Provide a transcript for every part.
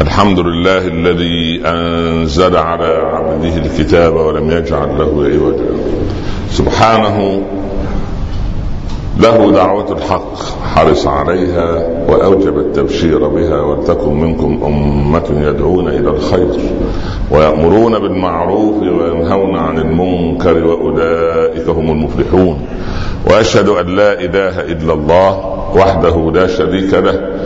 الحمد لله الذي أنزل على عبده الكتاب ولم يجعل له عوجا. سبحانه له دعوة الحق حرص عليها وأوجب التبشير بها ولتكن منكم أمة يدعون إلى الخير ويأمرون بالمعروف وينهون عن المنكر وأولئك هم المفلحون. وأشهد أن لا إله إلا الله وحده لا شريك له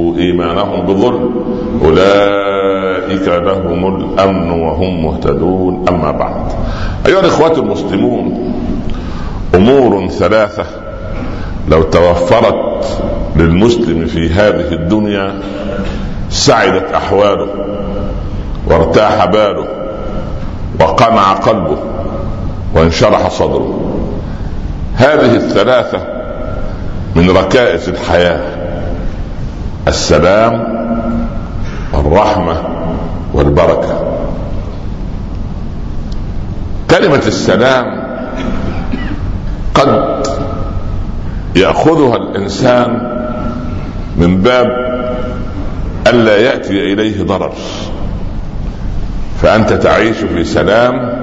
إيمانهم بظلم أولئك لهم الأمن وهم مهتدون. أما بعد. أيها الإخوة المسلمون أمور ثلاثة لو توفرت للمسلم في هذه الدنيا سعدت أحواله وارتاح باله وقنع قلبه وانشرح صدره. هذه الثلاثة من ركائز الحياة. السلام والرحمه والبركة. كلمة السلام قد يأخذها الإنسان من باب ألا يأتي إليه ضرر. فأنت تعيش في سلام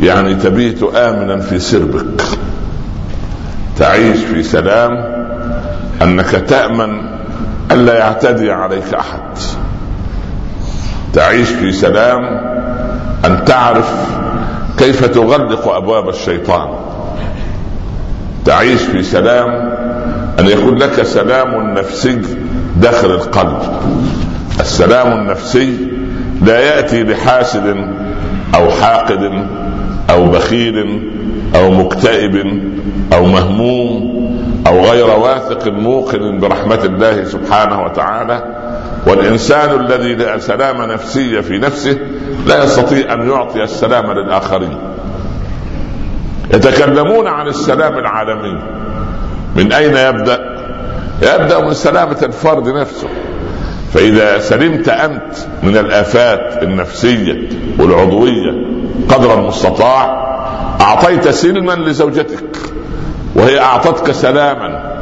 يعني تبيت آمنا في سربك. تعيش في سلام أنك تأمن الا يعتدي عليك أحد. تعيش في سلام أن تعرف كيف تغلق أبواب الشيطان. تعيش في سلام أن يكون لك سلام نفسي داخل القلب. السلام النفسي لا يأتي لحاسد أو حاقد أو بخيل أو مكتئب أو مهموم أو غير واثق موقن برحمة الله سبحانه وتعالى والإنسان الذي لا سلام نفسي في نفسه لا يستطيع أن يعطي السلام للآخرين. يتكلمون عن السلام العالمي. من أين يبدأ؟ يبدأ من سلامة الفرد نفسه. فإذا سلمت أنت من الآفات النفسية والعضوية قدر المستطاع أعطيت سلما لزوجتك. وهي أعطتك سلاما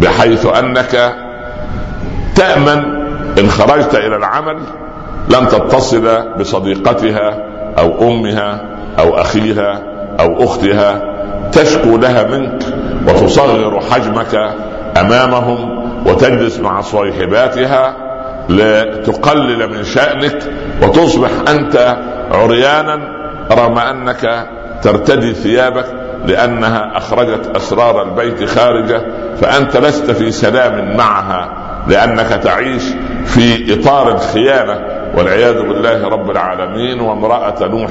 بحيث أنك تأمن إن خرجت إلى العمل لن تتصل بصديقتها أو أمها أو أخيها أو أختها تشكو لها منك وتصغر حجمك أمامهم وتجلس مع صيحباتها لتقلل من شأنك وتصبح أنت عريانا رغم أنك ترتدي ثيابك لأنها أخرجت أسرار البيت خارجة فأنت لست في سلام معها لأنك تعيش في إطار الخيانة. والعياذ بالله رب العالمين وامرأة نوح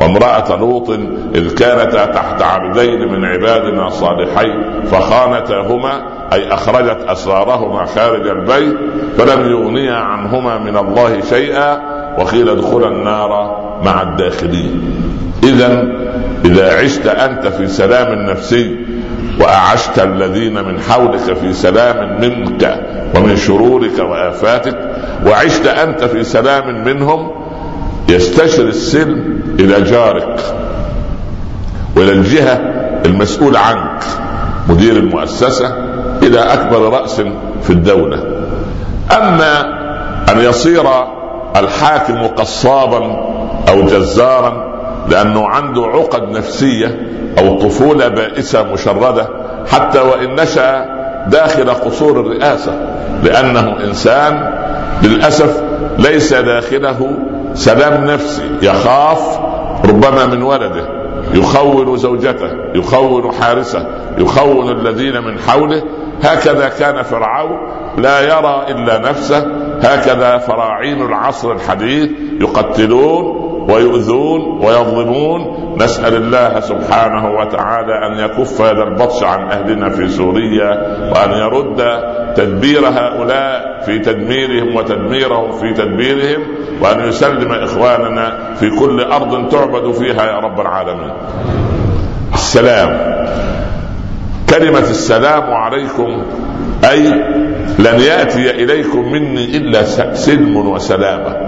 وامرأة لوط إذ كانتا تحت عبدين من عبادنا صالحين فخانتاهما أي أخرجت أسرارهما خارج البيت فلم يغنيا عنهما من الله شيئا وقيل ادخلا النار مع الداخلين. إذا إذا عشت أنت في سلام نفسي وأعشت الذين من حولك في سلام منك ومن شرورك وآفاتك وعشت أنت في سلام منهم يستشر السلم إلى جارك وإلى الجهة المسؤول عنك مدير المؤسسة إلى أكبر رأس في الدولة. أما أن يصير الحاكم قصابا أو جزارا لأنه عنده عقد نفسية أو طفولة بائسة مشردة حتى وإن نشأ داخل قصور الرئاسة لأنه إنسان للأسف ليس داخله سلام نفسي يخاف ربما من ولده يخون زوجته يخون حارسه يخون الذين من حوله هكذا كان فرعون لا يرى إلا نفسه هكذا فراعين العصر الحديث يقتلون ويؤذون ويظلمون. نسأل الله سبحانه وتعالى أن يكف هذا البطش عن أهلنا في سوريا وأن يرد تدبير هؤلاء في تدميرهم وتدميرهم في تدبيرهم وأن يسلم إخواننا في كل أرض تعبد فيها يا رب العالمين. السلام. كلمة السلام عليكم أي لن يأتي إليكم مني إلا سلم وسلامة.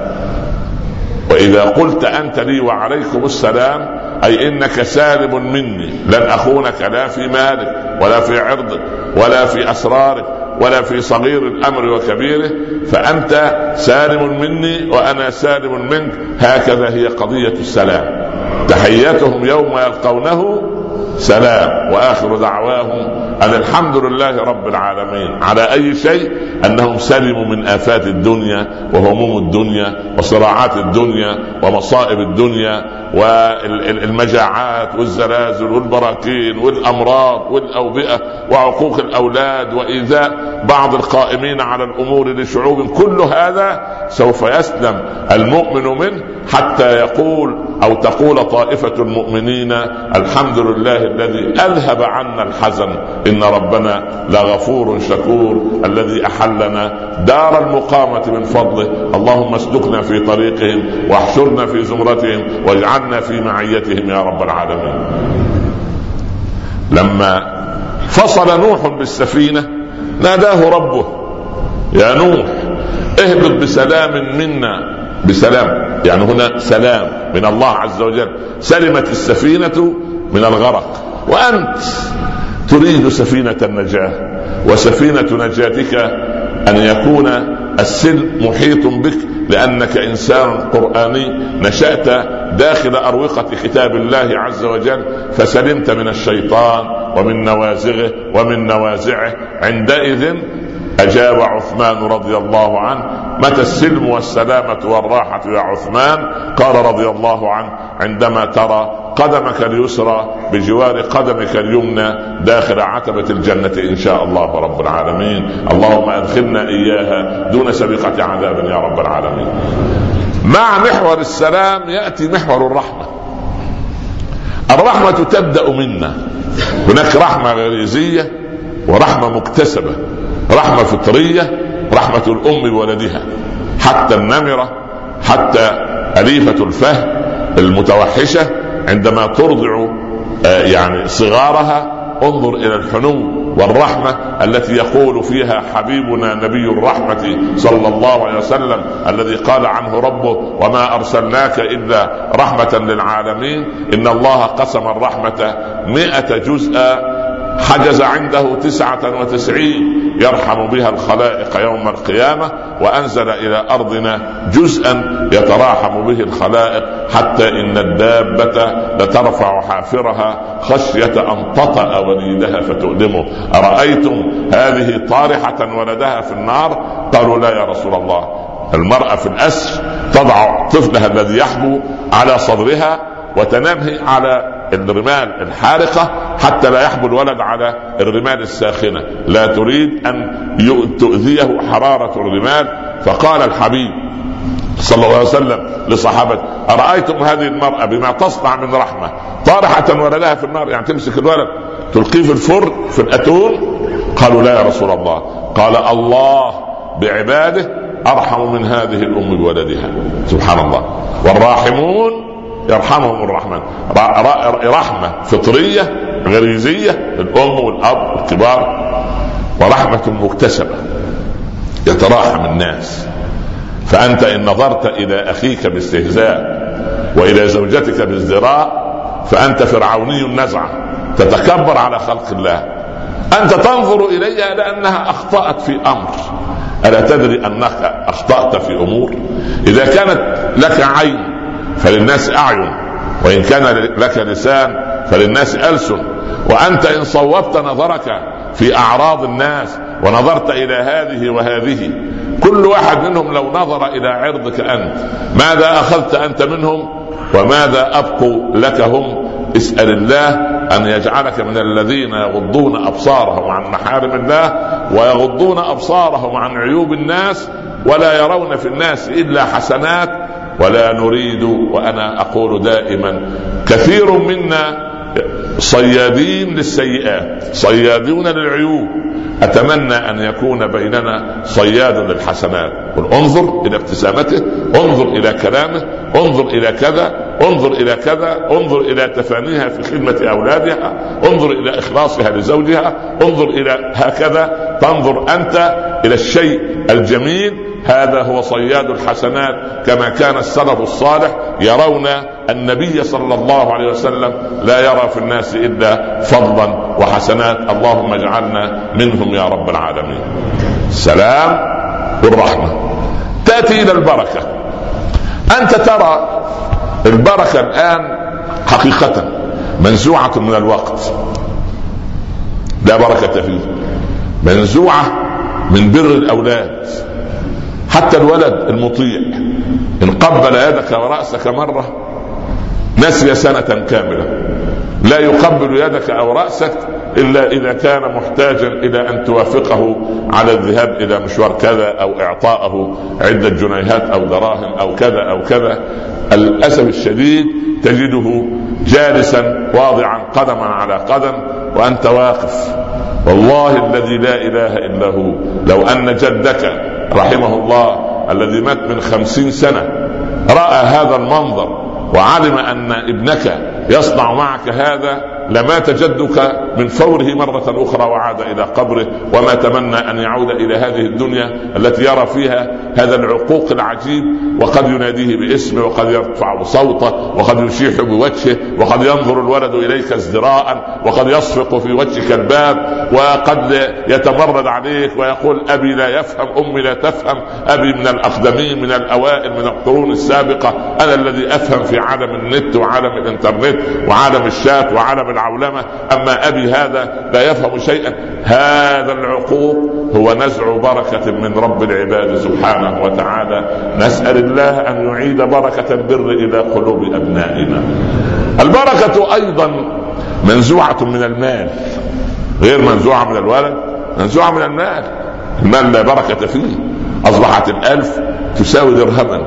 وإذا قلت أنت لي وعليكم السلام أي إنك سالم مني لن أخونك لا في مالك ولا في عرضك ولا في أسرارك ولا في صغير الأمر وكبيره فأنت سالم مني وأنا سالم منك. هكذا هي قضية السلام. تحيتهم يوم يلقونه سلام وآخر دعواهم أن الحمد لله رب العالمين. على أي شيء؟ أنهم سلموا من آفات الدنيا وهموم الدنيا وصراعات الدنيا ومصائب الدنيا والمجاعات والزلازل والبراكين والأمراض والأوبئة وعقوق الأولاد وإيذاء بعض القائمين على الأمور لشعوب كل هذا سوف يسلم المؤمن منه حتى يقول أو تقول طائفة المؤمنين الحمد لله الذي أذهب عنا الحزن إن ربنا لغفور شكور الذي أحلنا دار المقامة من فضله اللهم اسلكنا في طريقهم واحشرنا في زمرتهم واجعلنا في معيتهم يا رب العالمين. لما فصل نوح بالسفينة ناداه ربه يا نوح اهبط بسلام منا. بسلام يعني هنا سلام من الله عز وجل. سلمت السفينة من الغرق وأنت تريد سفينة النجاة وسفينة نجاتك أن يكون السلم محيط بك لأنك إنسان قرآني نشأت داخل أروقة كتاب الله عز وجل فسلمت من الشيطان ومن نوازغه ومن نوازعه عندئذ أجاب عثمان رضي الله عنه متى السلم والسلامة والراحة يا عثمان؟ قال رضي الله عنه عندما ترى قدمك اليسرى بجوار قدمك اليمنى داخل عتبة الجنة إن شاء الله رب العالمين. اللهم أدخلنا إياها دون سابقة عذاب يا رب العالمين. مع محور السلام يأتي محور الرحمة. الرحمة تبدأ منا. هناك رحمة غريزية ورحمة مكتسبة. رحمة فطرية رحمة الأم بولدها حتى النمرة حتى أليفة الفهم المتوحشة عندما ترضع آه، يعني صغارها انظر إلى الحنو والرحمة التي يقول فيها حبيبنا نبي الرحمة صلى الله عليه وسلم الذي قال عنه ربه وما أرسلناك إلا رحمة للعالمين إن الله قسم الرحمة مئة جزءا حجز عنده تسعة وتسعين يرحم بها الخلائق يوم القيامة وأنزل إلى أرضنا جزءا يتراحم به الخلائق حتى إن الدابة لترفع حافرها خشية أن تطأ وليدها فتؤلمه. أرأيتم هذه طارحة ولدها في النار؟ قالوا لا يا رسول الله. المرأة في الأسر تضع طفلها الذي يحبو على صدرها وتنام على الرمال الحارقة حتى لا يحبو الولد على الرمال الساخنة. لا تريد أن تؤذيه حرارة الرمال. فقال الحبيب صلى الله عليه وسلم لصحابته أرأيتم هذه المرأة بما تصنع من رحمة؟ طارحة ولدها في النار يعني تمسك الولد. تلقيه في الفرن في الأتون. قالوا لا يا رسول الله. قال الله بعباده أرحم من هذه الأم بولدها. سبحان الله. والراحمون يرحمهم الرحمن. رحمة فطرية غريزية الأم والأب الكبار ورحمة مكتسبة يتراحم الناس. فأنت إن نظرت إلى أخيك باستهزاء وإلى زوجتك بازدراء فأنت فرعوني النزعة. تتكبر على خلق الله. أنت تنظر إليها لأنها أخطأت في أمر. ألا تدري أنك أخطأت في أمور؟ إذا كانت لك عين فللناس أعين. وإن كان لك لسان فللناس ألسن. وأنت إن صوبت نظرك في أعراض الناس ونظرت إلى هذه وهذه كل واحد منهم لو نظر إلى عرضك أنت ماذا أخذت أنت منهم؟ وماذا أبقوا لك هم؟ اسأل الله أن يجعلك من الذين يغضون أبصارهم عن محارم الله ويغضون أبصارهم عن عيوب الناس ولا يرون في الناس إلا حسنات ولا نريد وأنا أقول دائما كثير منا صيادين للسيئات صيادون للعيوب. أتمنى أن يكون بيننا صياد للحسنات. قل انظر إلى ابتسامته انظر إلى كلامه انظر إلى كذا انظر إلى كذا انظر إلى تفانيها في خدمة أولادها انظر إلى إخلاصها لزوجها انظر إلى هكذا. تنظر أنت إلى الشيء الجميل هذا هو صياد الحسنات كما كان السلف الصالح يرون النبي صلى الله عليه وسلم لا يرى في الناس إلا فضلا وحسنات. اللهم اجعلنا منهم يا رب العالمين. السلام والرحمة. تأتي إلى البركة. أنت ترى البركة الآن حقيقة منزوعة من الوقت. لا بركة فيه. منزوعة من بر الأولاد. حتى الولد المطيع. إن قبل يدك ورأسك مرة نسي سنة كاملة. لا يقبل يدك أو رأسك إلا إذا كان محتاجا إلى أن توافقه على الذهاب إلى مشوار كذا أو اعطائه عدة جنيهات أو دراهم أو كذا أو كذا. للاسف الشديد تجده جالسا واضعا قدما على قدم وأنت واقف. والله الذي لا إله إلا هو. لو أن جدك رحمه الله الذي مات من خمسين سنة. رأى هذا المنظر وعلم أن ابنك يصنع معك هذا لمات جدك من فوره مرة أخرى وعاد إلى قبره وما تمنى أن يعود إلى هذه الدنيا التي يرى فيها هذا العقوق العجيب وقد يناديه باسمه وقد يرفع صوته وقد يشيح بوجهه وقد ينظر الولد إليك ازدراء وقد يصفق في وجهك الباب وقد يتمرد عليك ويقول أبي لا يفهم أمي لا تفهم أبي من الأقدمين من الأوائل من القرون السابقة أنا الذي أفهم في عالم النت وعالم الإنترنت وعالم الشات وعالم العولمة أما أبي هذا لا يفهم شيئا. هذا العقوق هو نزع بركة من رب العباد سبحانه وتعالى. نسأل الله أن يعيد بركة البر إلى قلوب أبنائنا. البركة أيضا منزوعة من المال. غير منزوعة من الولد منزوعة من المال. المال لا بركة فيه. أصبحت الألف تساوي درهما.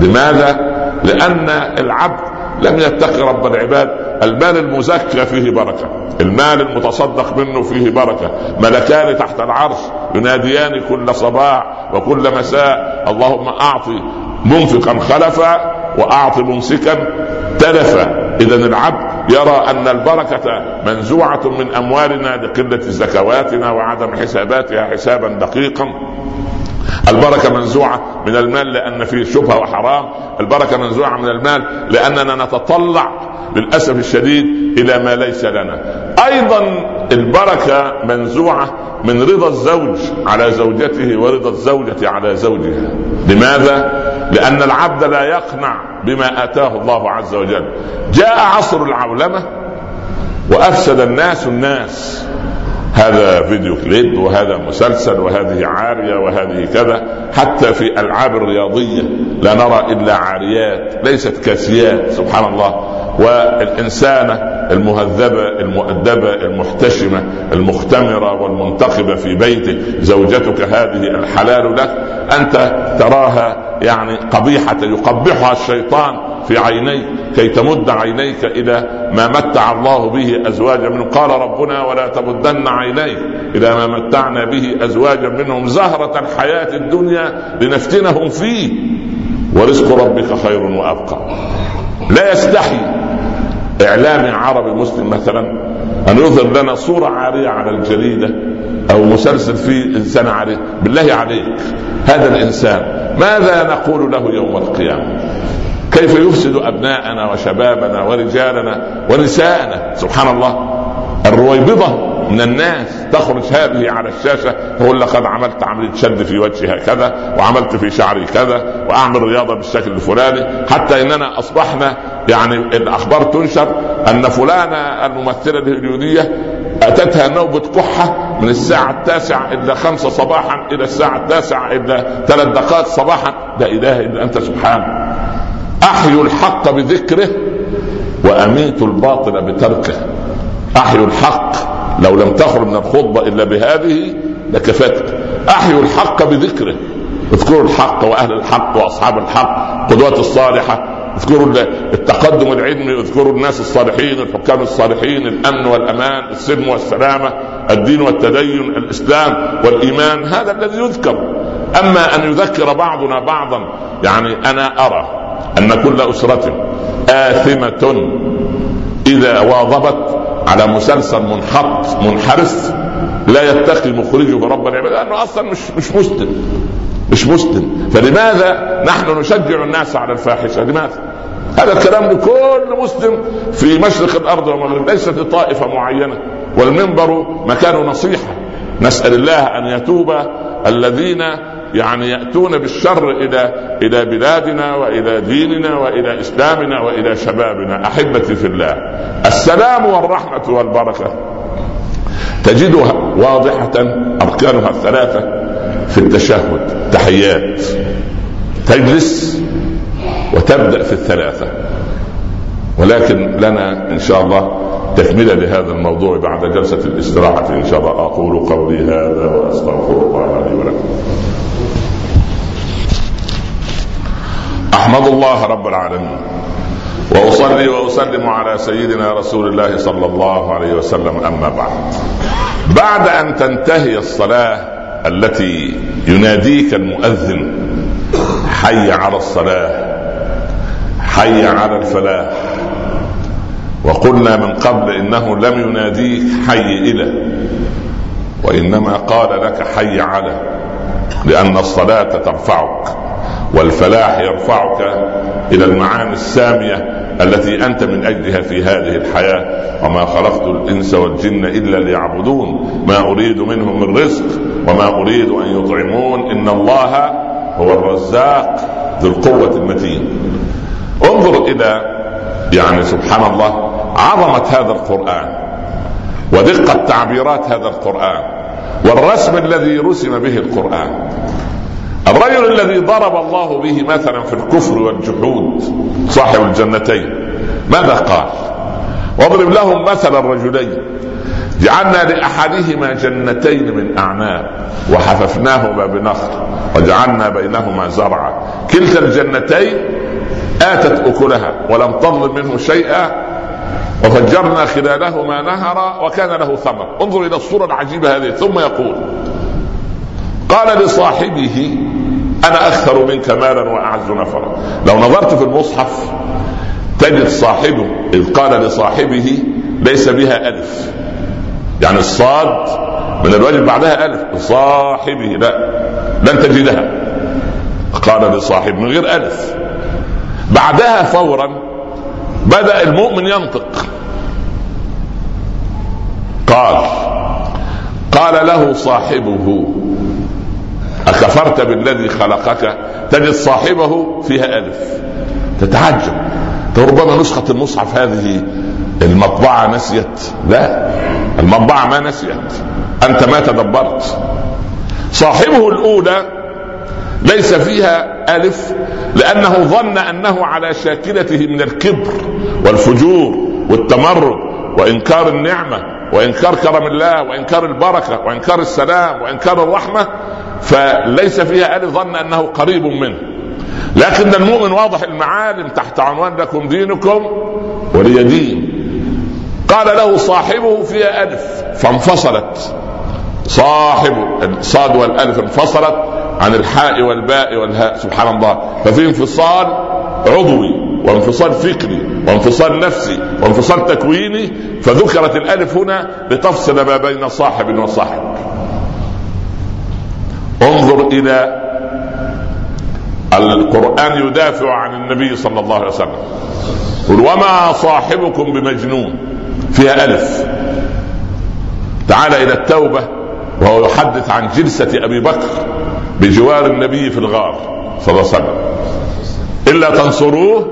لماذا؟ لأن العبد لم يتقي رب العباد. المال المزكى فيه بركة. المال المتصدق منه فيه بركة. ملكان تحت العرش يناديان كل صباح وكل مساء. اللهم أعطي منفقا خلفا وأعطي ممسكا تلفا. إذا العبد يرى أن البركة منزوعة من أموالنا لقلة زكواتنا وعدم حساباتها حسابا دقيقا. البركة منزوعة من المال لأن فيه شبهة وحرام. البركة منزوعة من المال لأننا نتطلع للأسف الشديد إلى ما ليس لنا. أيضا البركة منزوعة من رضا الزوج على زوجته ورضا الزوجة على زوجها. لماذا؟ لأن العبد لا يقنع بما آتاه الله عز وجل. جاء عصر العولمة وأفسد الناس الناس. هذا فيديو كليب وهذا مسلسل وهذه عارية وهذه كذا. حتى في ألعاب الرياضية لا نرى إلا عاريات ليست كاسيات سبحان الله. والإنسانة المهذبة المؤدبة المحتشمة المختمرة والمنتخبة في بيتك زوجتك هذه الحلال لك أنت تراها يعني قبيحة يقبحها الشيطان في عينيك كي تمد عينيك إلى ما متع الله به أزواجا منهم. قال ربنا ولا تمدن عينيك إلى ما متعنا به أزواجا منهم زهرة الحياة الدنيا لنفتنهم فيه. ورزق ربك خير وأبقى. لا يستحي اعلامي عربي مسلم مثلا أن يظهر لنا صورة عارية على الجريدة أو مسلسل فيه إنسان عاريه بالله عليك هذا الإنسان ماذا نقول له يوم القيامة؟ كيف يفسد أبناءنا وشبابنا ورجالنا ونساءنا؟ سبحان الله. الرويبضة من الناس تخرج هذه على الشاشة تقول لقد عملت عملية شد في وجهها كذا وعملت في شعري كذا وأعمل رياضة بالشكل الفلاني حتى إننا أصبحنا يعني الاخبار تنشر أن فلانة الممثلة الهوليوديه أتتها نوبة كحة من الساعة التاسعة إلى خمسة صباحا إلى الساعة التاسعة إلى ثلاث دقائق صباحا. لا إله إلا أنت سبحانه أحيوا الحق بذكره وأميتوا الباطل بتركه. أحيوا الحق. لو لم تخرج من الخطبة إلا بهذه لكفتك أحيوا الحق بذكره. اذكروا الحق وأهل الحق وأصحاب الحق القدوات الصالحة. اذكروا التقدم العلمي. اذكروا الناس الصالحين الحكام الصالحين الأمن والأمان السلم والسلامة الدين والتدين الإسلام والإيمان. هذا الذي يذكر. أما أن يذكر بعضنا بعضا يعني أنا أرى أن كل أسرة آثمة إذا واظبت على مسلسل منحط منحرف لا يتقي مخرجه رب العباد لأنه أصلا مش مش مسلم مش مسلم. فلماذا نحن نشجع الناس على الفاحشة؟ لماذا؟ هذا الكلام لكل مسلم في مشرق الأرض ومغرب ليس لطائفة معينة. والمنبر مكان نصيحة. نسأل الله أن يتوب الذين يعني يأتون بالشر إلى إلى بلادنا وإلى ديننا وإلى إسلامنا وإلى شبابنا. أحبتي في الله السلام والرحمة والبركة. تجدها واضحة أركانها الثلاثة في التشهد تحيات تجلس وتبدأ في الثلاثة. ولكن لنا إن شاء الله تكمله لهذا الموضوع بعد جلسة الاستراحه إن شاء الله. أقول قولي هذا وأستغفر الله لي ولكم. أحمد الله رب العالمين. وأصلي وأسلم على سيدنا رسول الله صلى الله عليه وسلم أما بعد. بعد أن تنتهي الصلاة التي يناديك المؤذن حي على الصلاة حي على الفلاح. وقلنا من قبل إنه لم يناديك حي إلى وإنما قال لك حي على لأن الصلاة ترفعك. والفلاح يرفعك إلى المعاني السامية التي أنت من أجلها في هذه الحياة. وما خلقت الإنس والجن إلا ليعبدون. ما أريد منهم من رزق وما أريد أن يطعمون. إن الله هو الرزاق ذو القوة المتين. انظر إلى يعني سبحان الله عظمة هذا القرآن ودقة تعبيرات هذا القرآن والرسم الذي رسم به القرآن. الرجل الذي ضرب الله به مثلا في الكفر والجحود صاحب الجنتين ماذا قال؟ واضرب لهم مثل الرجلين جعلنا لأحدهما جنتين من أعناب وحففناهما بنخل وجعلنا بينهما زرعا. كلتا الجنتين آتت أكلها ولم تظلم منه شيئا وفجرنا خلالهما نهرا وكان له ثمر. انظر إلى الصورة العجيبة هذه. ثم يقول قال لصاحبه أنا أكثر منك مالا وأعز نفرا. لو نظرت في المصحف تجد صاحبه إذ قال لصاحبه ليس بها ألف. يعني الصاد من الواجب بعدها ألف. صاحبه لا لن تجدها. قال لصاحبه من غير ألف. بعدها فورا بدأ المؤمن ينطق. قال قال له صاحبه أكفرت بالذي خلقك؟ تجد صاحبه فيها ألف. تتعجب. ربما نسخة المصحف هذه المطبعة نسيت. لا المطبعة ما نسيت. أنت ما تدبرت. صاحبه الأولى ليس فيها ألف لأنه ظن أنه على شاكلته من الكبر والفجور والتمرد وإنكار النعمة وإنكار كرم الله وإنكار البركة وإنكار السلام وإنكار الرحمة. فليس فيها ألف ظن أنه قريب منه. لكن المؤمن واضح المعالم تحت عنوان لكم دينكم ولي دين. قال له صاحبه فيها ألف فانفصلت. صاحب الصاد والألف انفصلت عن الحاء والباء والهاء سبحان الله. ففي انفصال عضوي وانفصال فكري وانفصال نفسي وانفصال تكويني فذكرت الألف هنا لتفصل ما بين صاحب وصاحب. انظر إلى القرآن يدافع عن النبي صلى الله عليه وسلم. قل وما صاحبكم بمجنون. فيها ألف. تعال إلى التوبة وهو يحدث عن جلسة أبي بكر بجوار النبي في الغار صلى الله عليه وسلم. إلا تنصروه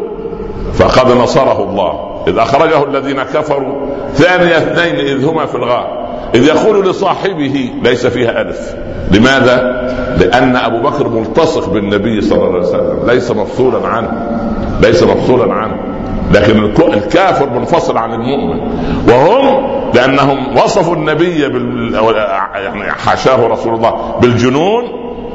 فقد نصره الله. إذ أخرجه الذين كفروا ثاني اثنين إذ هما في الغار. إذ يقول لصاحبه ليس فيها ألف. لماذا؟ لأن أبو بكر ملتصق بالنبي صلى الله عليه وسلم. ليس مفصولا عنه. ليس مفصولا عنه. لكن الكافر منفصل عن المؤمن. وهم لأنهم وصفوا النبي بال... يعني حاشاه رسول الله بالجنون.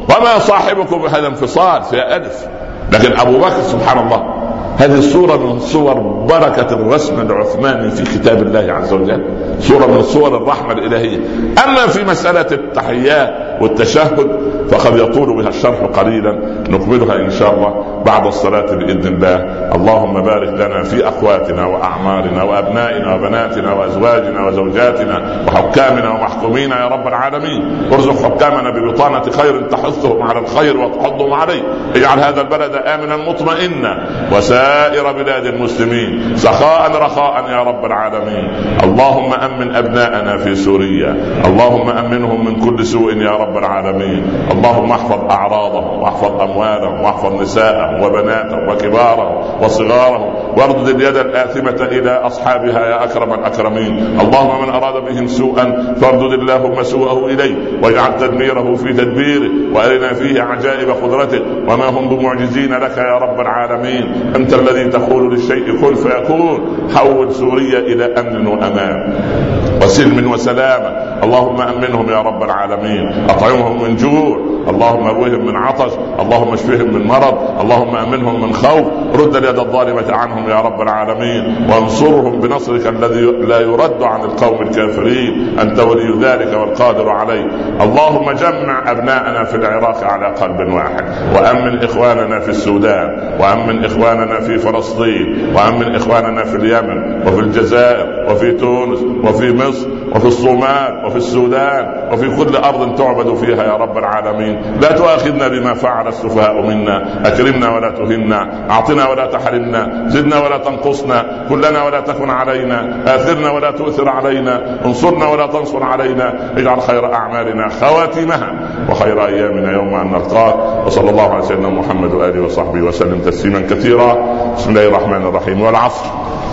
وما صاحبكم بهذا انفصال فيها ألف. لكن أبو بكر سبحان الله هذه صورة من صور بركة الرسم العثماني في كتاب الله عز وجل. صورة من صور الرحمة الإلهية. أما في مسألة التحيات والتشهد فقد يطول بها الشرح قليلا. نكملها إن شاء الله. بعد الصلاة بإذن الله. اللهم بارك لنا في أخواتنا وأعمارنا وأبنائنا وبناتنا وأزواجنا وزوجاتنا وحكامنا ومحكومينا يا رب العالمين ارزق حكامنا ببطانة خير تحثهم على الخير وتحضهم عليه. اجعل هذا البلد آمنا مطمئنا. وسائر بلاد المسلمين سخاء رخاء يا رب العالمين. اللهم أمن أبناءنا في سوريا. اللهم أمنهم من كل سوء يا رب العالمين. اللهم احفظ أعراضهم واحفظ أموالهم واحفظ نساءهم وبناتهم وكبارهم وصغارهم واردد اليد الآثمة إلى أصحابها يا أكرم الأكرمين. اللهم من أراد بهم سوءا فاردد اللهم سوءه إليه واجعل تدميره في تدبيره وأرنا فيه عجائب قدرته وما هم بمعجزين لك يا رب العالمين. أنت الذي تقول للشيء كن فيكون. حول سوريا إلى أمن وأمان وسلم وسلامة اللهم أمنهم يا رب العالمين. أطعمهم من جوع. اللهم اروهم من عطش اللهم اشفهم من مرض اللهم أمنهم من خوف. رد اليد الظالمة عنهم يا رب العالمين وانصرهم بنصرك الذي لا يرد عن القوم الكافرين. أنت ولي ذلك والقادر عليه. اللهم جمع أبناءنا في العراق على قلب واحد وأمن إخواننا في السودان وأمن إخواننا في فلسطين وأمن إخواننا في اليمن وفي الجزائر وفي تونس وفي مصر وفي الصومال وفي السودان وفي كل أرض تعبد فيها يا رب العالمين. لا تؤاخذنا بما فعل السفهاء منا. أكرمنا ولا تهنا. أعطنا ولا تحرمنا. زدنا ولا تنقصنا. كلنا ولا تكن علينا. آثرنا ولا تؤثر علينا. انصرنا ولا تنصر علينا. اجعل خير أعمالنا خواتمها وخير أيامنا يوم أن نلقاك. وصلى الله على سيدنا محمد وآله وصحبه وسلم تسليما كثيرا. بسم الله الرحمن الرحيم. والعصر.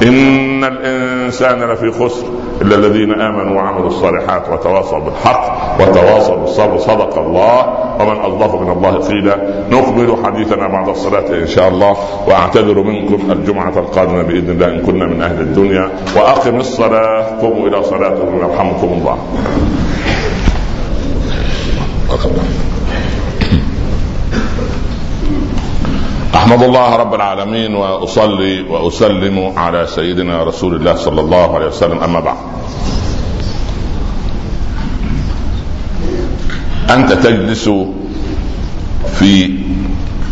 إن الإنسان لفي خسر. إلا الذين آمنوا وعملوا الصالحات وتواصوا بالحق وتواصوا بالصبر. صدق الله. ومن اصدق من الله قيلا. نكمل حديثنا بعد الصلاة إن شاء الله. وأعتذر منكم الجمعة القادمة بإذن الله إن كنا من أهل الدنيا. وأقم الصلاة. قوموا إلى صلاتكم يرحمكم الله. أحمد الله رب العالمين وأصلي وأسلم على سيدنا رسول الله صلى الله عليه وسلم. أما بعد. أنت تجلس في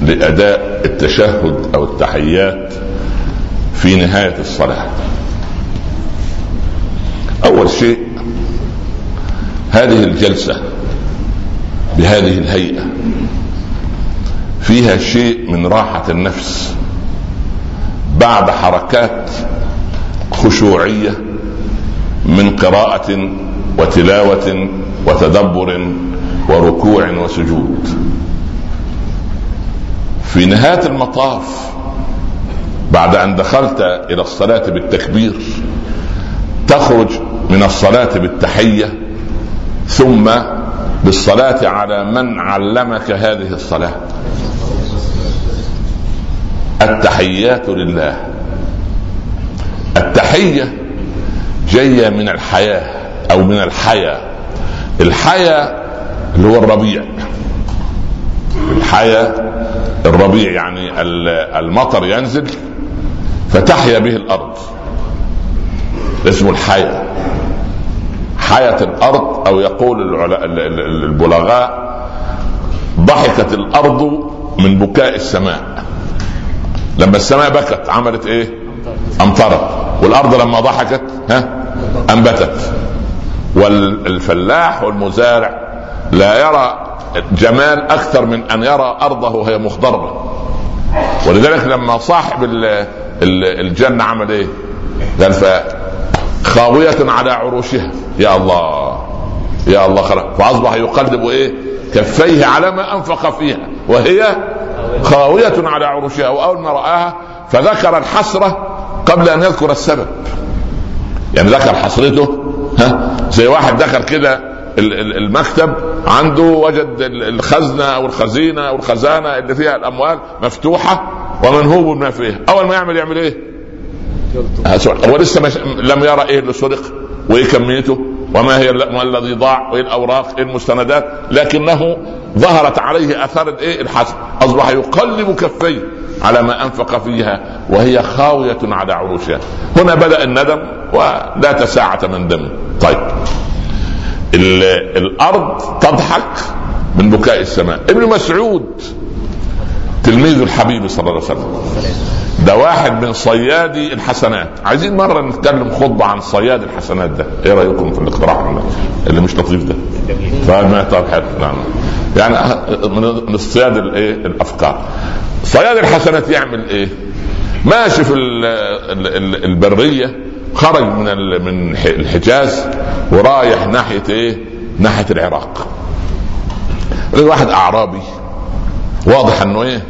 لأداء التشهد أو التحيات في نهاية الصلاة. أول شيء هذه الجلسة بهذه الهيئة فيها شيء من راحة النفس بعد حركات خشوعية من قراءة وتلاوة وتدبر وركوع وسجود. في نهاية المطاف بعد أن دخلت إلى الصلاة بالتكبير تخرج من الصلاة بالتحية ثم بالصلاة على من علمك هذه الصلاة. التحيات لله. التحية جاية من الحياة أو من الحياة. الحياة اللي هو الربيع. الحياة الربيع يعني المطر ينزل فتحيا به الأرض. اسمه الحياة. حياة الأرض أو يقول البلغاء ضحكت الأرض من بكاء السماء. لما السماء بكت عملت إيه؟ أمطرت. والأرض لما ضحكت ها؟ أنبتت. والفلاح والمزارع لا يرى جمال أكثر من أن يرى أرضه وهي مخضرة. ولذلك لما صاحب الجنة عمل إيه؟ قال خاوية على عروشها. يا الله يا الله خلق. فأصبح يقلب إيه؟ كفيه على ما أنفق فيها. وهي خاوية على عروشها وأول ما رآها فذكر الحسرة قبل أن يذكر السبب. يعني ذكر حسرته ها؟ زي واحد دخل كده المكتب عنده وجد الخزنة أو الخزينة أو الخزانة اللي فيها الأموال مفتوحة ومنهوب ما فيها. أول ما يعمل يعمل إيه؟ هو لسه مش... لم يرى إيه اللي سرق وإيه كميته وما هي ما الذي ضاع وإيه الأوراق إيه المستندات لكنه ظهرت عليه آثار الايه الحسن أصبح يقلب كفيه على ما أنفق فيها وهي خاوية على عروشها. هنا بدأ الندم ولا تساعة من دم. طيب. الأرض تضحك من بكاء السماء. ابن مسعود تلميذ الحبيب صلى الله عليه وسلم. ده واحد من صيادي الحسنات. عايزين مرة نتكلم خطبة عن صياد الحسنات ده. إيه رأيكم في الاقتراح اللي مش لطيف ده. طيب طيب حلو. نعم. يعني من اصطياد الايه؟ الأفكار. صياد الحسنات يعمل إيه؟ ماشي في البرية. خرج من من الحجاز ورايح ناحية إيه؟ ناحية العراق. واحد أعرابي. واضح إنه إيه؟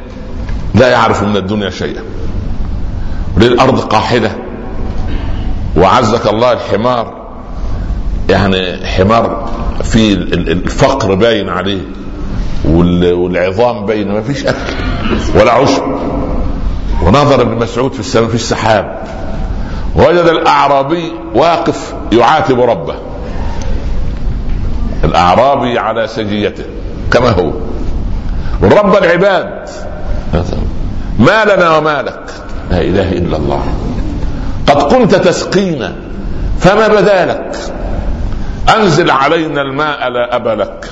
لا يعرف من الدنيا شيئا. الأرض قاحله وعزك الله الحمار. يعني حمار في الفقر باين عليه. والعظام باين. ما فيش أكل ولا عشب. ونظر ابن مسعود في السماء في السحاب. وجد الأعرابي واقف يعاتب ربه. الأعرابي على سجيته كما هو. والرب العباد. ما لنا وما لك. لا إله إلا الله. قد كنت تسقينا فما بدا لك أنزل علينا الماء لا ابا لك.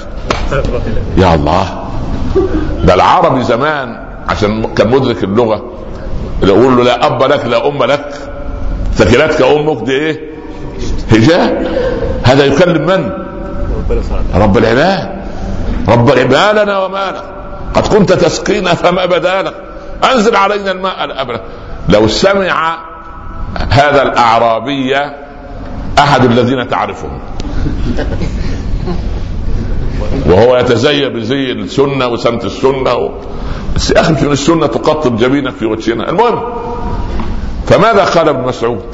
يا الله. ده العربي زمان عشان كان مدرك اللغة يقول له لا أب لك لا أم لك. ثكلتك أمك دي إيه؟ هجاء هذا يكلم من؟ رب العباد. رب العباد لنا وما لك قد كنت تسقينا فما بدا لك أنزل علينا الماء الابرد لو سمع هذا الأعرابي أحد الذين تعرفهم. وهو يتزين بزي السنة وسمت السنة و... بس يا أخي من السنة تقطب جبينك في وجهنا. المهم فماذا قال ابن مسعود؟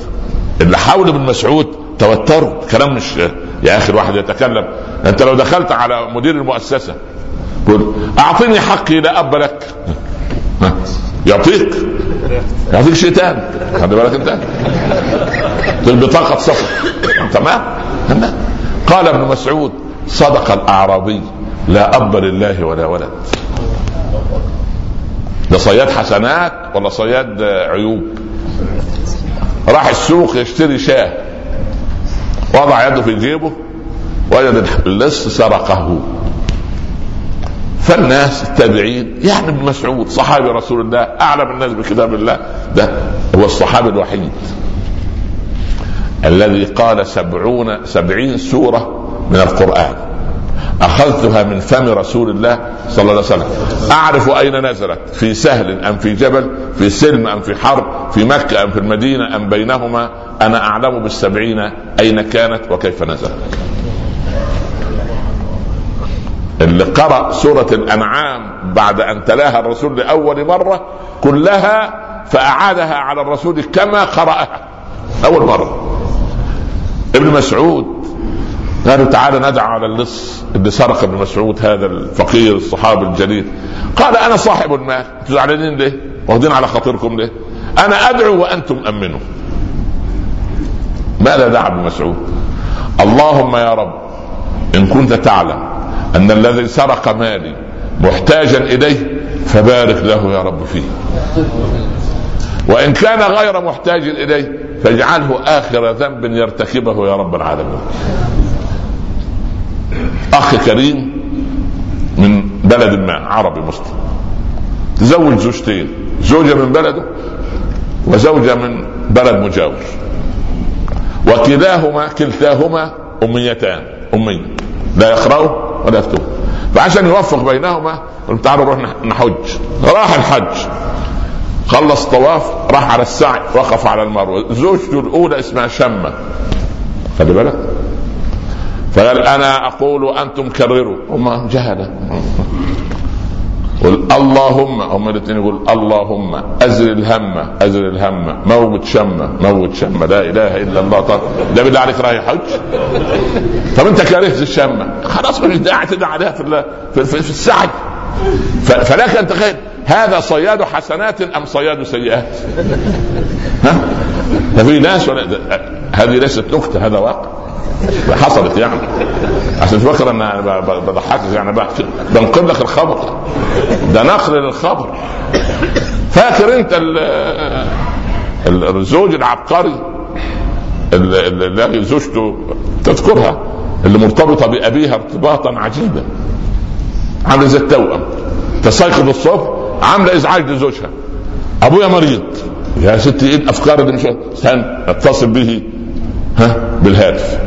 اللي حول ابن مسعود توتروا كلام مش يا أخي الواحد يتكلم. أنت لو دخلت على مدير المؤسسة قل أعطني حقي لا أب لك. يعطيك يعطيك شيء ثاني خلي بالك انت البطاقه سفر تمام؟ قال ابن مسعود صدق الأعرابي لا أب لله ولا ولد. ده صياد حسنات ولا صياد عيوب؟ راح السوق يشتري شاة. وضع يده في جيبه وجد اللص سرقه. فالناس التابعين يعني ابن مسعود صحابي رسول الله أعلم الناس بكتاب الله. ده هو الصحابي الوحيد. الذي قال سبعون سبعين سورة من القرآن. أخذتها من فم رسول الله صلى الله عليه وسلم. أعرف أين نزلت في سهل أم في جبل في سلم أم في حرب في مكة أم في المدينة أم بينهما. أنا أعلم بالسبعين أين كانت وكيف نزلت. اللي قرأ سورة الأنعام بعد أن تلاها الرسول لأول مرة كلها فأعادها على الرسول كما قرأها أول مرة ابن مسعود قالوا تعالى ندعو على اللص اللي سرق ابن مسعود هذا الفقير الصحابي الجليل قال أنا صاحب المال أنتوا زعلانين ليه؟ واخدين على خاطركم ليه؟ أنا أدعو وأنتم أمنوا ماذا دعا ابن مسعود؟ اللهم يا رب إن كنت تعلم أن الذي سرق مالي محتاجا إليه فبارك له يا رب فيه. وإن كان غير محتاج إليه فاجعله آخر ذنب يرتكبه يا رب العالمين. اخ كريم من بلد ما عربي مسلم. تزوج زوجتين زوجة من بلده وزوجة من بلد مجاور. وكلاهما كلتاهما أميتان أمي. لا يقرأوا ولا يكتبوا فعشان يوفق بينهما قلت تعالوا نروح نحج. راح الحج. خلص طواف راح على السعي وقف على المروة. زوجته الأولى اسمها شمة. خلي بالك. فقال أنا أقول وأنتم كرروا. هم جهله قل اللهم هم الاثنين يقول اللهم ازل الهم ازل الهم موت شمه موت شمه لا إله إلا الله طب ده بالله عليك رايح حج؟ طب أنت كرهت الشمه خلاص مش داعي تدعي عليها في في, في, في السعي. فلك أن تخيل. هذا صياد حسنات أم صياد سيئات؟ ها؟ ففي ناس ولا هذه ليست نكته هذا واقع. حصلت يعني. عشان تفكر أن أنا بضحكك يعني بنقل لك الخبر. ده نقل للخبر. فاكر أنت الزوج العبقري الذي زوجته تذكرها اللي مرتبطة بأبيها ارتباطا عجيبا. عامله زي التوأم. تستيقظ الصبح عاملة إزعاج لزوجها. أبويا مريض. يا ستي إيه الأفكار اللي مش أتصل به ها بالهاتف.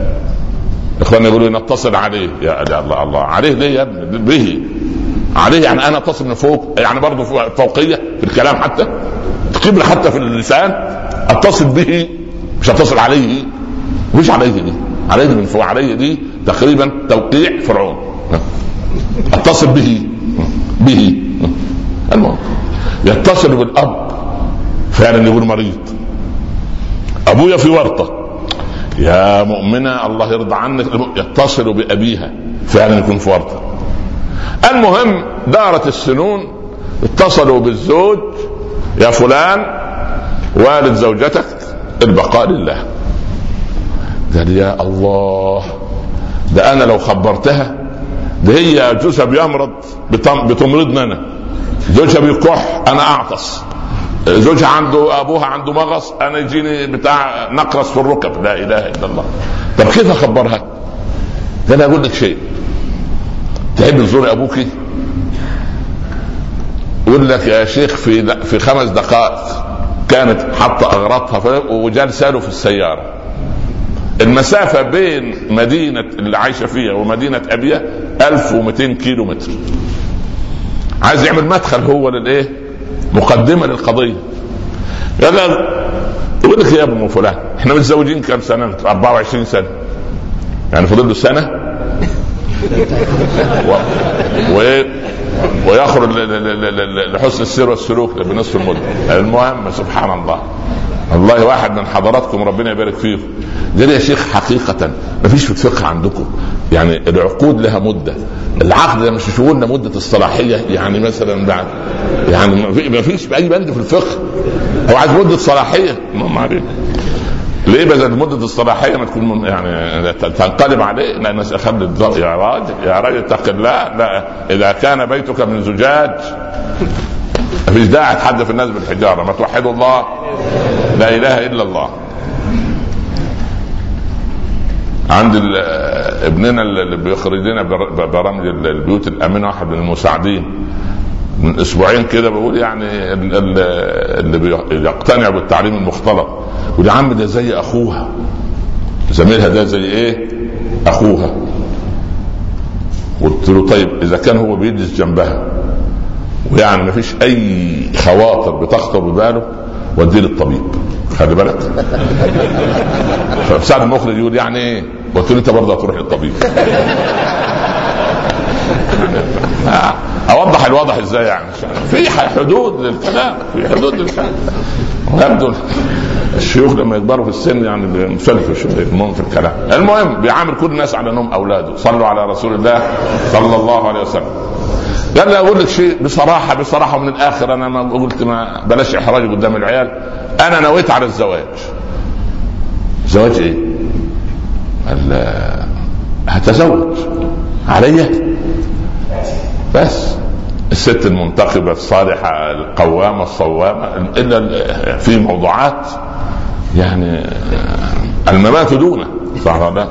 اخواننا يقولوا نتصل عليه. يا الله الله. عليه ليه يا ابني؟ به. عليه يعني أنا أتصل من فوق يعني برضه فوقية في الكلام حتى. قبل حتى في اللسان. أتصل به. مش أتصل عليه. مش عليه دي. عليه من فوق عليه دي تقريبا توقيع فرعون. أتصل به. به. المهم يتصل بالأب فعلا يقول مريض. أبويا في ورطة. يا مؤمنة الله يرضى عنك. يتصل بأبيها فعلا يكون في ورطة. المهم دارت السنون اتصلوا بالزوج يا فلان والد زوجتك البقاء لله. قال يا الله ده أنا لو خبرتها ده هي جوزها بيمرض بتمرضني أنا. زوجها بيكح أنا أعطس. زوجها عنده أبوها عنده مغص أنا يجيني بتاع نقرس في الركب. لا إله إلا الله. طب كيف أخبرها؟ ده أنا أقول لك شيء. تحب تزوري أبوك؟ يقول لك يا شيخ في في خمس دقائق كانت حاطة أغراضها وجالسه له في السيارة. المسافة بين مدينة اللي عايشة فيها ومدينة أبيها 1200 كيلو متر عايز يعمل مدخل هو للايه مقدمة للقضية. قال يقول لك يا ابن فلان إحنا متزوجين كم سنة؟ 24 سنة. يعني فضل له سنة؟ و... و... ويخرج لحسن السير والسلوك بنصف المدة. المهم سبحان الله. والله واحد من حضراتكم ربنا يبارك فيكم. قال يا شيخ حقيقة ما فيش في الفقه عندكم. يعني العقود لها مدة العقد مش شغلنا مدة الصلاحية يعني مثلا بعد يعني ما فيش أي بند في الفقه. هو عايز مدة صلاحية؟ ما عليه ليه بدل مدة الصلاحية ما تكون يعني تنقلب عليه؟ لأن أخذ يا راجل يا راجل اتق الله. لا إذا كان بيتك من زجاج ما فيش داعي تحدث الناس بالحجارة. ما توحدوا الله. لا إله إلا الله. عند ابننا اللي بيخرج لنا برامج البيوت الامنه واحد من المساعدين. من أسبوعين كده بقول يعني اللي بيقتنع بالتعليم المختلط. يقول عم ده زي أخوها. زميلها ده زي إيه؟ أخوها. قلت له طيب إذا كان هو بيجلس جنبها. ويعني ما فيش أي خواطر بتخطر بباله. وديه للطبيب خلي بالك فسعد المخرج يقول يعني إيه؟ قلت له انت برضه هتروح للطبيب أوضح الواضح إزاي يعني؟ في حدود للكلام في حدود للكلام. يبدو الشيوخ لما يكبروا في السن يعني بينفلتوا شوية المهم في الكلام. المهم بيعامل كل الناس على إنهم أولاده. صلوا على رسول الله صلى الله عليه وسلم. قال لي أقول لك شيء بصراحة بصراحة من الآخر أنا ما قلت ما بلاش إحراج قدام العيال. أنا نويت على الزواج. زواج إيه؟ هتزوج. عليا؟ بس. الست المنتخبة الصالحة القوامة الصوامة إلا في موضوعات يعني الممات دونه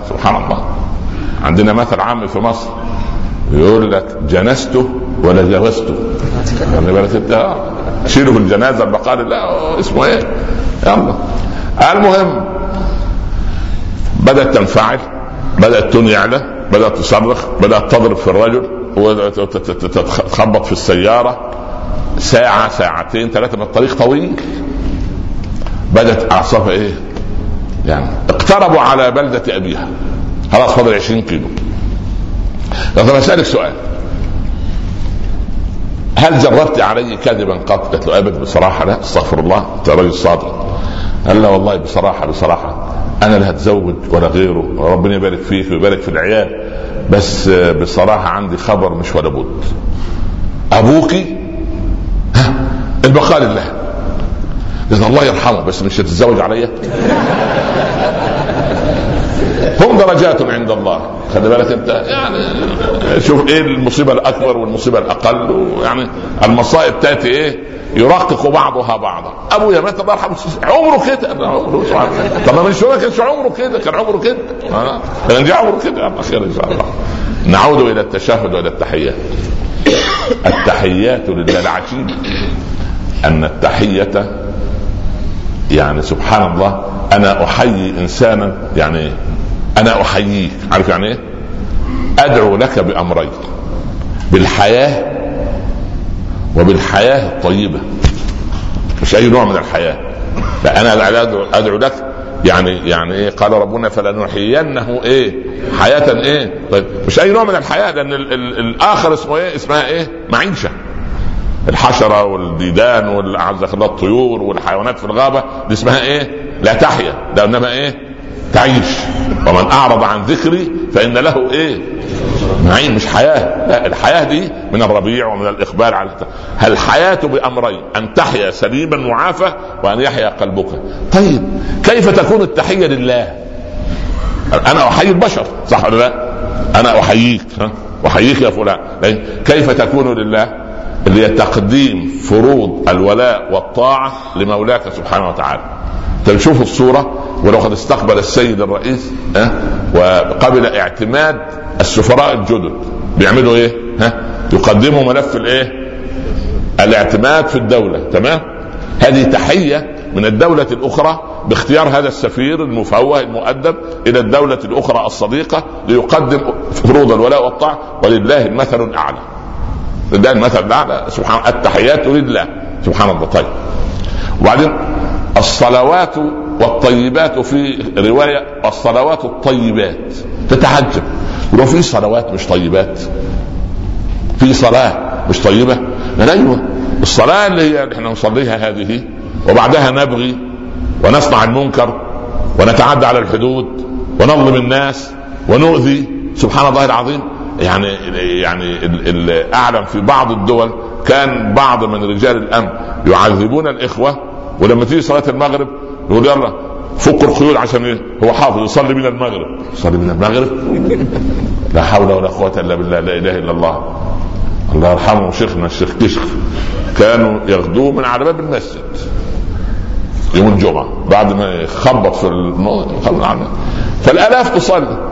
سبحان الله. عندنا مثل عام في مصر يقول لك جنسته ولا جوزته يعني بالك انت شيله الجنازة البقاء لا اسمه إيه؟ يلا. المهم بدأت تنفعل بدأت تنيع يعلى بدأت تصرخ بدأت تضرب في الرجل. وتخبط في السيارة ساعة ساعتين ثلاثة من الطريق طويل. بدأت أعصابها إيه؟ يعني اقتربوا على بلدة أبيها. خلاص فاضل 20 كيلو. طب أسألك سؤال. هل جربت علي كذبا قط؟ قلت له ابدا بصراحة لا أستغفر الله أنت راجل صادق. قال لا والله بصراحة بصراحة. أنا لا هتزوج ولا غيره ربنا يبارك فيك ويبارك في العيال بس بصراحة عندي خبر مش ولا بد. أبوك البقاء لله. قلت الله يرحمه بس مش هتتزوج عليا. هم درجات عند الله. خلي بالك انت يعني شوف إيه المصيبة الأكبر والمصيبة الأقل يعني المصائب تأتي إيه؟ يرقق بعضها بعضا. ابويا مات الله يرحمه عمره كده. طب من شوية كانش عمره كده كان عمره كده. كان جاء عمره كده. الله خير إن شاء الله. نعود إلى التشهد وإلى التحيات. التحيات لله العجيب. أن التحية يعني سبحان الله أنا أحيي إنسانا يعني أنا احييك عارف يعني إيه؟ أدعو لك بأمرين. بالحياة وبالحياة الطيبة. مش أي نوع من الحياة. لا أنا أدعو لك. يعني يعني إيه؟ قال ربنا فلنحيينه إيه؟ حياة إيه؟ طيب مش أي نوع من الحياة لأن ال ال الآخر اسمه إيه؟ اسمها إيه؟ معيشة. الحشرة والديدان الله الطيور والحيوانات في الغابة دي اسمها إيه؟ لا تحيا. ده إنما إيه؟ تعيش. ومن أعرض عن ذكري فإن له إيه؟ نعيم مش حياة. لا الحياة دي من الربيع ومن الإقبال على الحياة بأمرين أن تحيا سليما معافى وأن يحيا قلبك. طيب كيف تكون التحية لله؟ أنا أحيي البشر صح ولا لا؟ أنا أحييك ها؟ أحييك يا فلان. كيف تكون لله؟ اللي هي تقديم فروض الولاء والطاعة لمولاك سبحانه وتعالى. تشوف الصورة ولو قد استقبل السيد الرئيس ها وقبل اعتماد السفراء الجدد بيعملوا إيه؟ ها؟ يقدموا ملف الإيه؟ الاعتماد في الدولة تمام؟ هذه تحية من الدولة الأخرى باختيار هذا السفير المفوه المؤدب إلى الدولة الأخرى الصديقة ليقدم فروض الولاء والطاعة ولله المثل الأعلى. لله المثل الأعلى سبحان التحيات لله سبحان الله طيب. وبعدين الصلوات والطيبات في رواية الصلوات الطيبات. تتعجب ولو في صلوات مش طيبات. في صلاة مش طيبة. أيوة. الصلاة اللي هي إحنا نصليها هذه وبعدها نبغي ونصنع المنكر ونتعدى على الحدود ونظلم الناس ونؤذي. سبحان الله العظيم. يعني يعني اعلم في بعض الدول كان بعض من رجال الأمن يعذبون الإخوة ولما تيجي صلاة المغرب يقول يلا فك القيود عشان إيه؟ هو حافظ يصلي من المغرب. يصلي من المغرب؟ لا حول ولا قوة إلا بالله لا إله إلا الله. الله يرحمه شيخنا الشيخ كشك. كانوا ياخذوه من على باب المسجد. يوم الجمعة بعد ما يخبط في الموضوع فالآلاف تصلي.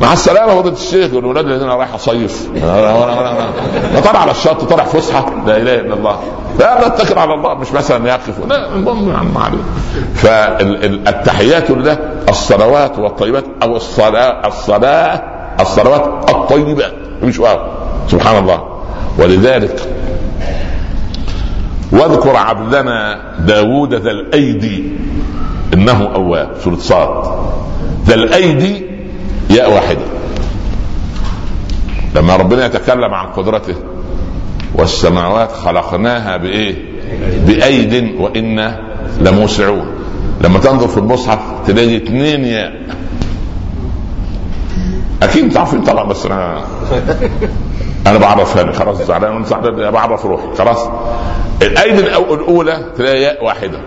مع السلامة فضيله الشيخ والولاد الذين رايح اصيف أنا طالع على الشط طالع فسحة. لا إله إلا الله. لا نتكل على الله مش مثلا يقف. لا المهم يا عم فالتحيات لله الصلوات والطيبات أو الصلاة الصلاة الصلوات الطيبات. مش واو. سبحان الله. ولذلك واذكر عبدنا داوود ذا الأيدي. إنه أواب. سورة صاد. ذا الأيدي ياء واحدة لما ربنا يتكلم عن قدرته والسماوات خلقناها بإيه؟ بأيد وأنا لموسعون. لما تنظر في المصحف تلاقي اثنين ياء. أكيد تعرفين طبعا بس أنا أنا بعرفها لك. خلاص زعلان. بعرف روحي. خلاص. الايدي الأولى تلاقي ياء واحدة.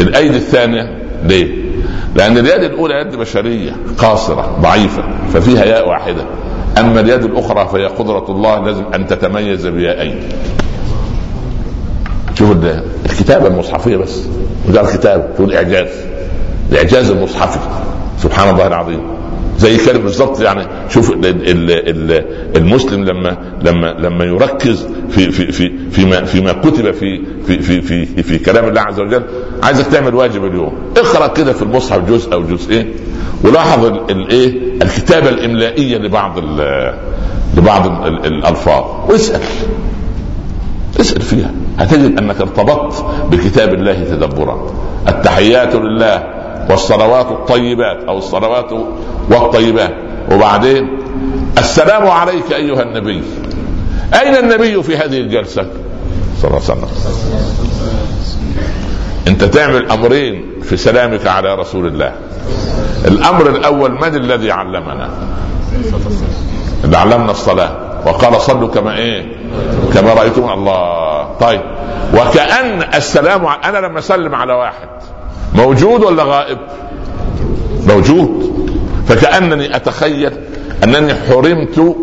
الايدي الثانية ليه؟ لأن اليد الأولى يد بشرية قاصرة ضعيفة ففيها ياء واحدة. أما اليد الأخرى فهي قدرة الله لازم أن تتميز بيائين شوف الكتابة المصحفية بس وده الكتاب تقول إعجاز. الإعجاز المصحفي سبحان الله العظيم. زي كده بالظبط يعني شوف المسلم لما لما لما يركز في في في فيما فيما كتب في في في في, في كلام الله عز وجل عايزك تعمل واجب اليوم. اقرأ كده في المصحف جزء أو جزئين ولاحظ الايه الكتابة الإملائية لبعض لبعض الألفاظ. واسأل. اسأل فيها. هتجد أنك ارتبطت بكتاب الله تدبرا. التحيات لله. والصلوات الطيبات أو الصلوات والطيبات. وبعدين السلام عليك أيها النبي. أين النبي في هذه الجلسة؟ صلى الله عليه وسلم. أنت تعمل أمرين في سلامك على رسول الله. الأمر الأول من الذي علمنا؟ اللي علمنا الصلاة. وقال صلوا كما إيه؟ كما رايتم الله. طيب. وكأن السلام أنا لما أسلم على واحد. موجود ولا غائب؟ موجود. فكأنني أتخيل أنني حرمت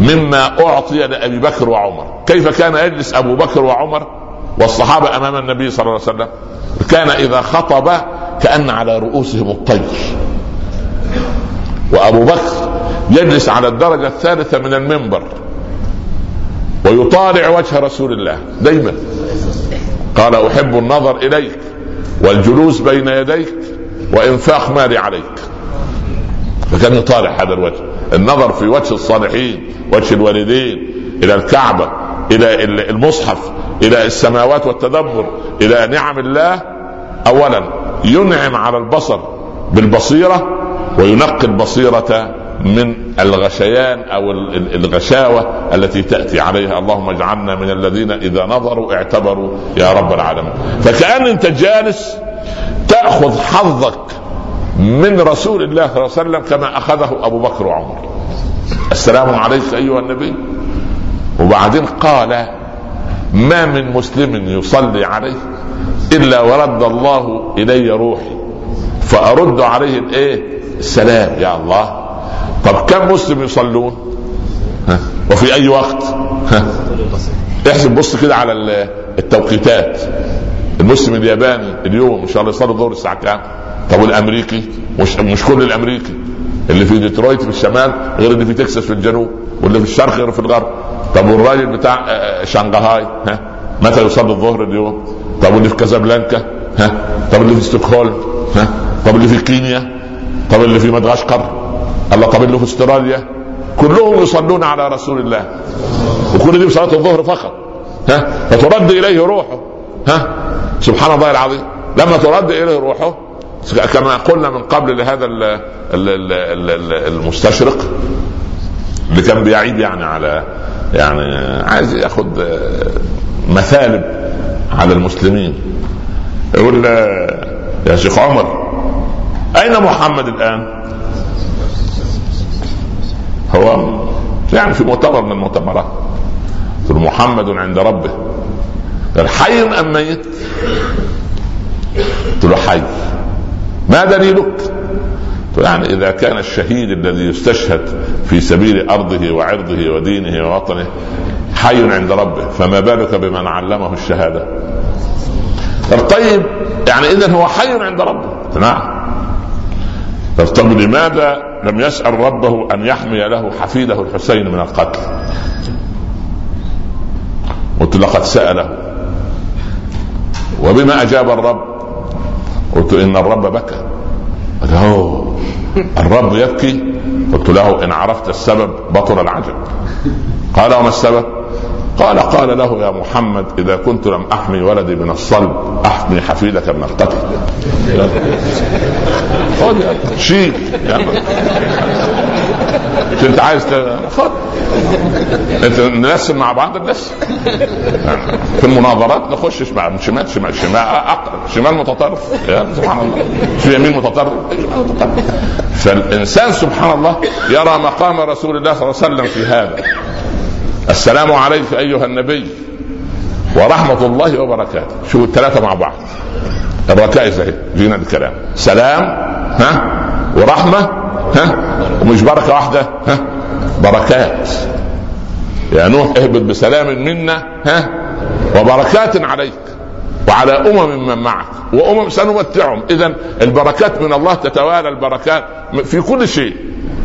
مما أعطي لأبي بكر وعمر. كيف كان يجلس أبو بكر وعمر والصحابة أمام النبي صلى الله عليه وسلم؟ كان إذا خطب كأن على رؤوسهم الطير. وأبو بكر يجلس على الدرجة الثالثة من المنبر ويطالع وجه رسول الله دائما قال أحب النظر إليك. والجلوس بين يديك وإنفاق مالي عليك. فكان يطالع هذا الوجه. النظر في وجه الصالحين وجه الوالدين إلى الكعبة إلى المصحف إلى السماوات والتدبر إلى نعم الله. اولا ينعم على البصر بالبصيرة وينقي البصيرة من الغشيان أو الغشاوة التي تأتي عليها. اللهم اجعلنا من الذين إذا نظروا اعتبروا يا رب العالمين. فكأن أنت جالس تأخذ حظك من رسول الله صلى الله عليه وسلم كما أخذه أبو بكر وعمر. السلام عليك أيها النبي. وبعدين قال ما من مسلم يصلي عليه إلا ورد الله إلي روحي. فأرد عليه الإيه؟ السلام. يا الله. طب كم مسلم يصلون؟ ها؟ وفي أي وقت؟ ها؟ احسب بص كده على التوقيتات. المسلم الياباني اليوم إن شاء الله يصلي الظهر الساعة كام؟ طب والأمريكي؟ مش مش كل الأمريكي. اللي في ديترويت في الشمال غير اللي في تكساس في الجنوب واللي في الشرق غير في الغرب. طب والراجل بتاع آه، آه، شنغهاي ها؟ متى يصلي الظهر اليوم؟ طب واللي في كازابلانكا؟ ها؟ طب اللي في ستوكهولم؟ ها؟ طب اللي في كينيا؟ طب اللي في مدغشقر؟ الله اللي في استراليا كلهم يصلون على رسول الله. وكل دي بصلاه الظهر فقط. ها؟ فترد إليه روحه. ها؟ سبحان الله العظيم. لما ترد إليه روحه كما قلنا من قبل لهذا المستشرق اللي كان بيعيب يعني على يعني عايز ياخذ مثالب على المسلمين. يقول يا شيخ عمر أين محمد الآن؟ هو يعني في مؤتمر من المؤتمرات محمد عند ربه. قال حي أم ميت؟ قلت له حي. ما دليلك؟ يعني إذا كان الشهيد الذي يستشهد في سبيل أرضه وعرضه ودينه ووطنه حي عند ربه فما بالك بمن علمه الشهادة؟ طيب يعني اذا هو حي عند ربه. نعم. طب لماذا لم يسأل ربه أن يحمي له حفيده الحسين من القتل. قلت لقد سأله. وبما أجاب الرب؟ قلت إن الرب بكى. قال الرب يبكي؟ قلت له إن عرفت السبب بطل العجب قال وما السبب؟ قال قال له يا محمد إذا كنت لم أحمي ولدي من الصلب أحمي حفيدك من القتل. خذ شيل أنت عايز خذ أنت نرسم مع بعض نرسم في المناظرات نخش شمال شمال شمال شمال شمال متطرف. سبحان الله. في يمين متطرف. فالإنسان سبحان الله يرى مقام رسول الله صلى الله عليه وسلم في هذا. السلام عليك أيها النبي ورحمة الله وبركاته. شوفوا الثلاثة مع بعض؟ الركائز اهي جينا الكلام. سلام ها؟ ورحمة ها؟ ومش بركة واحدة ها؟ بركات. يا نوح اهبط بسلام منا ها؟ وبركات عليك. وعلى أمم من معك. وأمم سنمتعهم. اذا البركات من الله تتوالى البركات في كل شيء.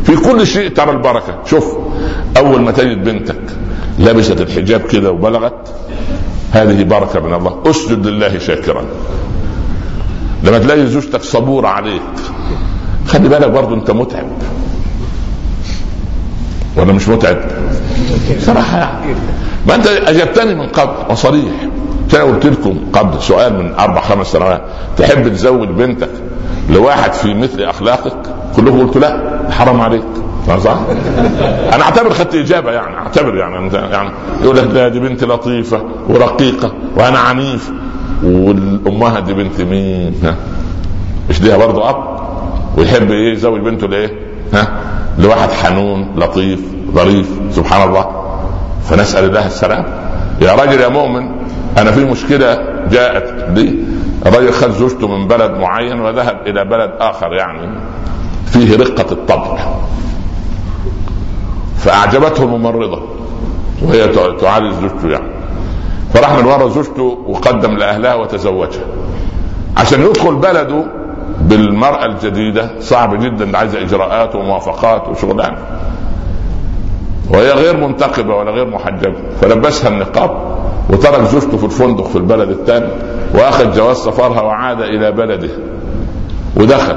في كل شيء ترى البركة. شوف أول ما تجد بنتك لبست الحجاب كده وبلغت. هذه بركة من الله. أسجد لله شاكرا. لما تلاقي زوجتك صبورة عليك خلي بالك برضه أنت متعب. ولا مش متعب. صراحة يعني ما أنت أجبتني من قبل. وصريح. أنا قلت لكم قبل سؤال من أربع خمس سنوات. تحب تزوج بنتك لواحد في مثل أخلاقك؟ كلكم قلت لا. حرام عليك. صح؟ أنا أعتبر خدت إجابة يعني أعتبر يعني يعني يقول لك دي بنت لطيفة ورقيقة وأنا عنيف والأمها دي بنت مين؟ ها؟ مش ليها برضه أب ويحب إيه يزوج بنته لإيه؟ ها؟ لواحد حنون لطيف ظريف سبحان الله فنسأل الله السلام يا راجل يا مؤمن أنا في مشكلة جاءت لي الرجل خد زوجته من بلد معين وذهب إلى بلد آخر يعني فيه رقة الطبع فأعجبته الممرضة وهي تعالج زوجته يعني. فراح من ورا زوجته وقدم لأهلها وتزوجها. عشان يدخل بلده بالمرأة الجديدة صعب جدا عايزة إجراءات وموافقات وشغلانة وهي غير منتقبة ولا غير محجبة. فلبسها النقاب وترك زوجته في الفندق في البلد الثاني وأخذ جواز سفرها وعاد إلى بلده. ودخل.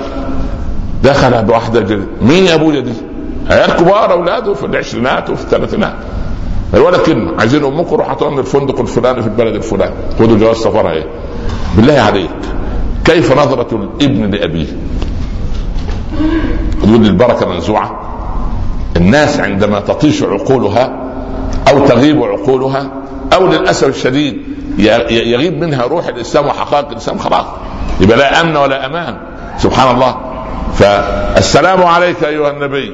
دخل بواحده جديدة. مين يا ابويا دي؟ عيال كبار اولاده في العشرينات وفي الثلاثينات. ولا كلمه عايزين أمكم روحوا هاتوا الفندق الفلاني في البلد الفلاني. خدوا جواز سفرها إيه؟ بالله عليك. كيف نظرة الابن لأبيه؟ يقول البركة منزوعة. الناس عندما تطيش عقولها أو تغيب عقولها أو للأسف الشديد يغيب منها روح الإسلام وحقائق الإسلام خلاص. يبقى لا أمن ولا أمان. سبحان الله. فالسلام عليك أيها النبي.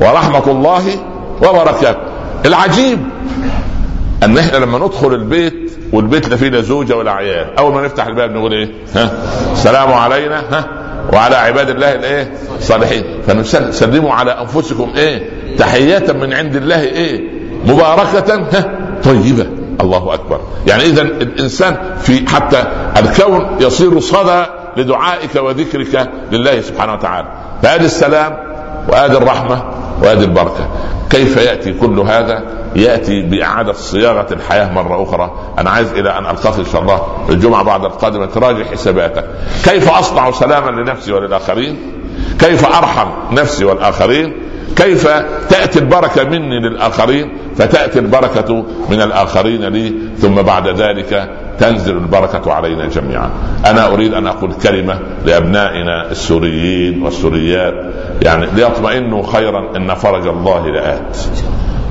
ورحمة الله وبركاته. العجيب أن إحنا لما ندخل البيت والبيت لا فيه لا زوجة ولا عيال. أول ما نفتح الباب نقول إيه؟ ها؟ السلام علينا ها؟ وعلى عباد الله الإيه؟ الصالحين. فنسلموا على أنفسكم إيه؟ تحية من عند الله إيه؟ مباركة ها؟ طيبة. الله أكبر. يعني اذا الإنسان في حتى الكون يصير صدى لدعائك وذكرك لله سبحانه وتعالى. فهذا السلام وهذه الرحمة وهذه البركة. كيف يأتي كل هذا؟ يأتي بإعادة صياغة الحياة مرة أخرى. أنا عايز إلى أن ألتقي إن شاء الله الجمعة بعد القادمة. تراجع حساباتك. كيف أصنع سلاما لنفسي وللآخرين؟ كيف أرحم نفسي والآخرين؟ كيف تأتي البركة مني للآخرين فتأتي البركة من الآخرين لي ثم بعد ذلك تنزل البركة علينا جميعا. أنا أريد أن أقول كلمة لأبنائنا السوريين والسوريات يعني ليطمئنوا خيرا إن فرج الله لآت.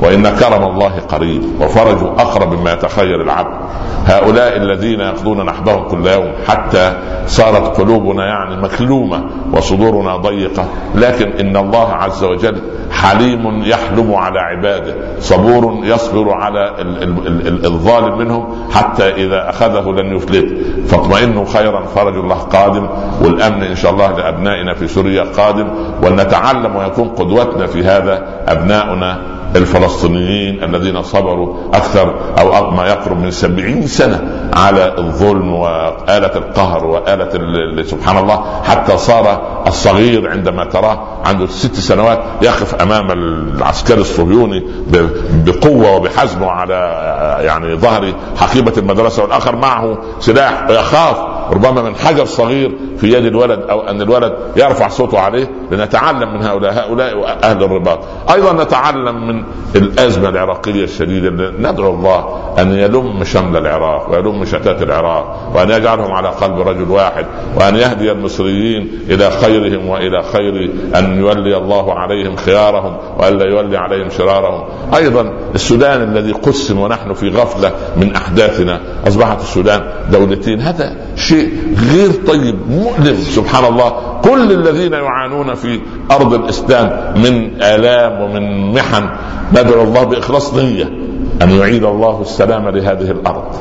وإن كرم الله قريب وفرجه أقرب مما يتخيل العبد. هؤلاء الذين يقضون نحبهم كل يوم حتى صارت قلوبنا يعني مكلومة وصدورنا ضيقة. لكن إن الله عز وجل حليم يحلم على عباده صبور يصبر على الظالم منهم حتى إذا أخذه لن يفلت. فاطمئنوا خيرا فرج الله قادم. والأمن إن شاء الله لأبنائنا في سوريا قادم. ونتعلم ويكون قدوتنا في هذا أبناؤنا الفلسطينيين. الذين صبروا أكثر أو ما يقرب من سبعين سنة على الظلم وآلة القهر وآلة سبحان الله حتى صار الصغير عندما تراه عنده ست سنوات يقف أمام العسكري الصهيوني بقوة وبحزم على يعني ظهر حقيبة المدرسة والآخر معه سلاح يخاف ربما من حجر صغير في يد الولد أو أن الولد يرفع صوته عليه لنتعلم من هؤلاء هؤلاء أهل الرباط. أيضا نتعلم من الأزمة العراقية الشديدة ندعو الله أن يلم شمل العراق ويلم شتات العراق وأن يجعلهم على قلب رجل واحد وأن يهدي المصريين إلى خيرهم وإلى خير أن يولي الله عليهم خيارهم والا يولي عليهم شرارهم. أيضا السودان الذي قسم ونحن في غفلة من أحداثنا أصبحت السودان دولتين. هذا شيء غير طيب مؤلم سبحان الله. كل الذين يعانون في أرض الإسلام من آلام ومن محن. ندعو الله بإخلاص نية. أن يعيد الله السلام لهذه الأرض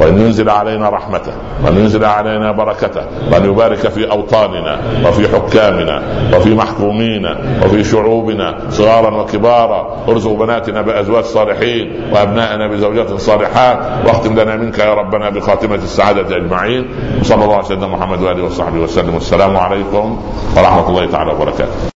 وأن ينزل علينا رحمته وأن ينزل علينا بركته وأن يبارك في أوطاننا وفي حكامنا وفي محكومينا وفي شعوبنا صغارا وكبارا. ارزق بناتنا بأزواج صالحين وأبنائنا بزوجات صالحات واختم لنا منك يا ربنا بخاتمة السعادة أجمعين. وصلى الله على سيدنا محمد وآله وصحبه وسلم. والسلام عليكم ورحمة الله تعالى وبركاته.